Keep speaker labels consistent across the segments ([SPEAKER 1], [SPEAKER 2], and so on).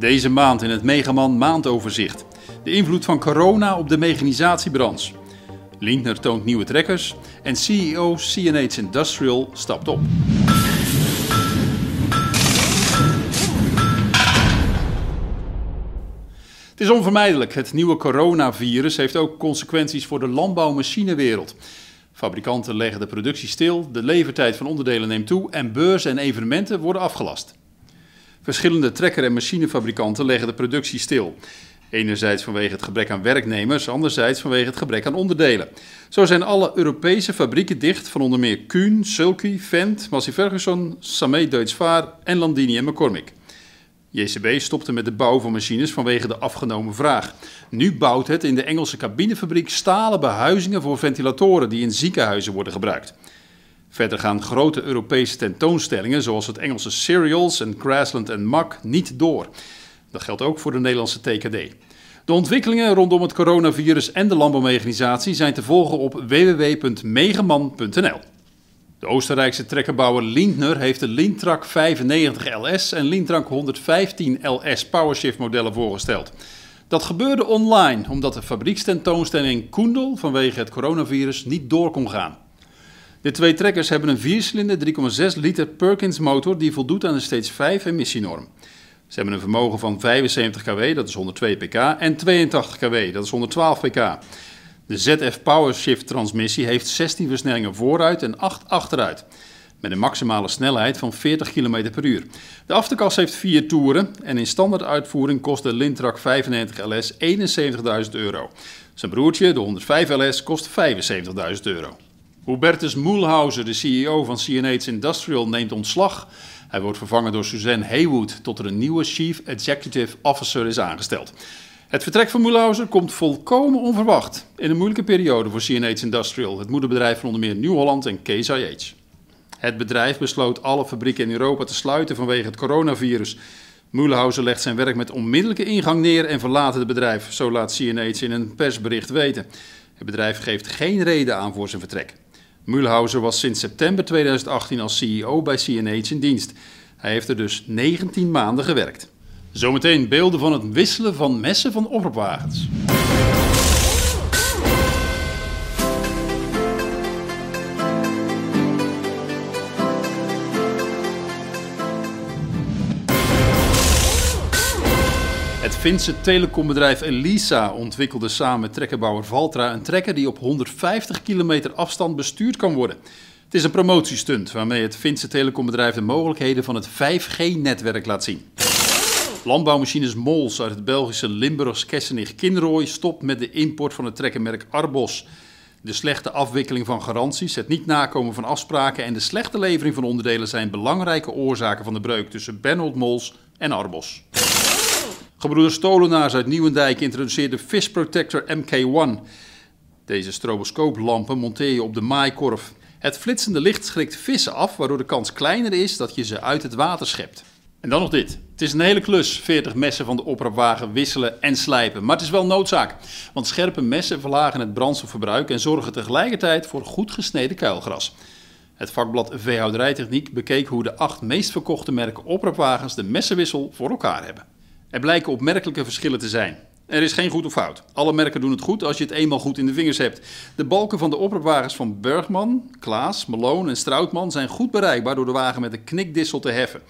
[SPEAKER 1] Deze maand in het Megaman maandoverzicht. De invloed van corona op de mechanisatiebranche. Lindner toont nieuwe trekkers en CEO CNH Industrial stapt op. Het is onvermijdelijk. Het nieuwe coronavirus heeft ook consequenties voor de landbouwmachinewereld. Fabrikanten leggen de productie stil, de levertijd van onderdelen neemt toe en beurzen en evenementen worden afgelast. Verschillende trekker- en machinefabrikanten leggen de productie stil. Enerzijds vanwege het gebrek aan werknemers, anderzijds vanwege het gebrek aan onderdelen. Zo zijn alle Europese fabrieken dicht van onder meer Kuhn, Sulky, Fendt, Massey Ferguson, Samé Deutz-Vaar en Landini en McCormick. JCB stopte met de bouw van machines vanwege de afgenomen vraag. Nu bouwt het in de Engelse cabinefabriek stalen behuizingen voor ventilatoren die in ziekenhuizen worden gebruikt. Verder gaan grote Europese tentoonstellingen zoals het Engelse Cereals en Grassland en Mack niet door. Dat geldt ook voor de Nederlandse TKD. De ontwikkelingen rondom het coronavirus en de landbouwmechanisatie zijn te volgen op www.megaman.nl. De Oostenrijkse trekkerbouwer Lindner heeft de Lintrak 95 LS en Lintrak 115 LS PowerShift modellen voorgesteld. Dat gebeurde online omdat de fabriekstentoonstelling Koendel vanwege het coronavirus niet door kon gaan. De twee trekkers hebben een viercilinder 3,6 liter Perkins motor die voldoet aan de Stage 5 emissienorm. Ze hebben een vermogen van 75 kW, dat is 102 pk, en 82 kW, dat is 112 pk. De ZF PowerShift transmissie heeft 16 versnellingen vooruit en 8 achteruit. Met een maximale snelheid van 40 km per uur. De achterkas heeft 4 toeren en in standaard uitvoering kost de Lintrak 95 LS 71.000 euro. Zijn broertje, de 105 LS, kost 75.000 euro. Hubertus Moelhauser, de CEO van CNH Industrial, neemt ontslag. Hij wordt vervangen door Suzanne Haywood tot er een nieuwe Chief Executive Officer is aangesteld. Het vertrek van Moelhauser komt volkomen onverwacht in een moeilijke periode voor CNH Industrial, het moederbedrijf van onder meer Nieuw-Holland en Case IH. Het bedrijf besloot alle fabrieken in Europa te sluiten vanwege het coronavirus. Mühlhauser legt zijn werk met onmiddellijke ingang neer en verlaat het bedrijf, zo laat CNH in een persbericht weten. Het bedrijf geeft geen reden aan voor zijn vertrek. Mühlhauser was sinds september 2018 als CEO bij CNH in dienst. Hij heeft er dus 19 maanden gewerkt. Zometeen beelden van het wisselen van messen van oproepwagens. Het Finse telecombedrijf Elisa ontwikkelde samen trekkerbouwer Valtra een trekker die op 150 kilometer afstand bestuurd kan worden. Het is een promotiestunt waarmee het Finse telecombedrijf de mogelijkheden van het 5G-netwerk laat zien. Landbouwmachines Mols uit het Belgische Limburgs Kessenich Kinrooi stopt met de import van het trekkermerk Arbos. De slechte afwikkeling van garanties, het niet nakomen van afspraken en de slechte levering van onderdelen zijn belangrijke oorzaken van de breuk tussen Benold Mols en Arbos. Gebroeders Stolenaars uit Nieuwendijk introduceerde Fish Protector MK1. Deze stroboscooplampen monteer je op de maaikorf. Het flitsende licht schrikt vissen af, waardoor de kans kleiner is dat je ze uit het water schept. En dan nog dit. Het is een hele klus, 40 messen van de oproepwagen wisselen en slijpen. Maar het is wel noodzaak, want scherpe messen verlagen het brandstofverbruik en zorgen tegelijkertijd voor goed gesneden kuilgras. Het vakblad Veehouderijtechniek bekeek hoe de acht meest verkochte merken oproepwagens de messenwissel voor elkaar hebben. Er blijken opmerkelijke verschillen te zijn. Er is geen goed of fout. Alle merken doen het goed als je het eenmaal goed in de vingers hebt. De balken van de oproepwagens van Bergman, Klaas, Malone en Stroutman zijn goed bereikbaar door de wagen met een knikdissel te heffen.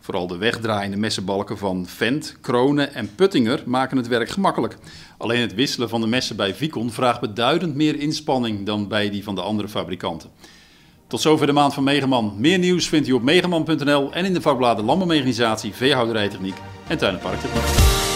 [SPEAKER 1] Vooral de wegdraaiende messenbalken van Vent, Kronen en Puttinger maken het werk gemakkelijk. Alleen het wisselen van de messen bij Vicon vraagt beduidend meer inspanning dan bij die van de andere fabrikanten. Tot zover de maand van Megaman. Meer nieuws vindt u op megaman.nl en in de vakbladen Landbouwmechanisatie, Veehouderijtechniek en Tuin- en Parktechniek.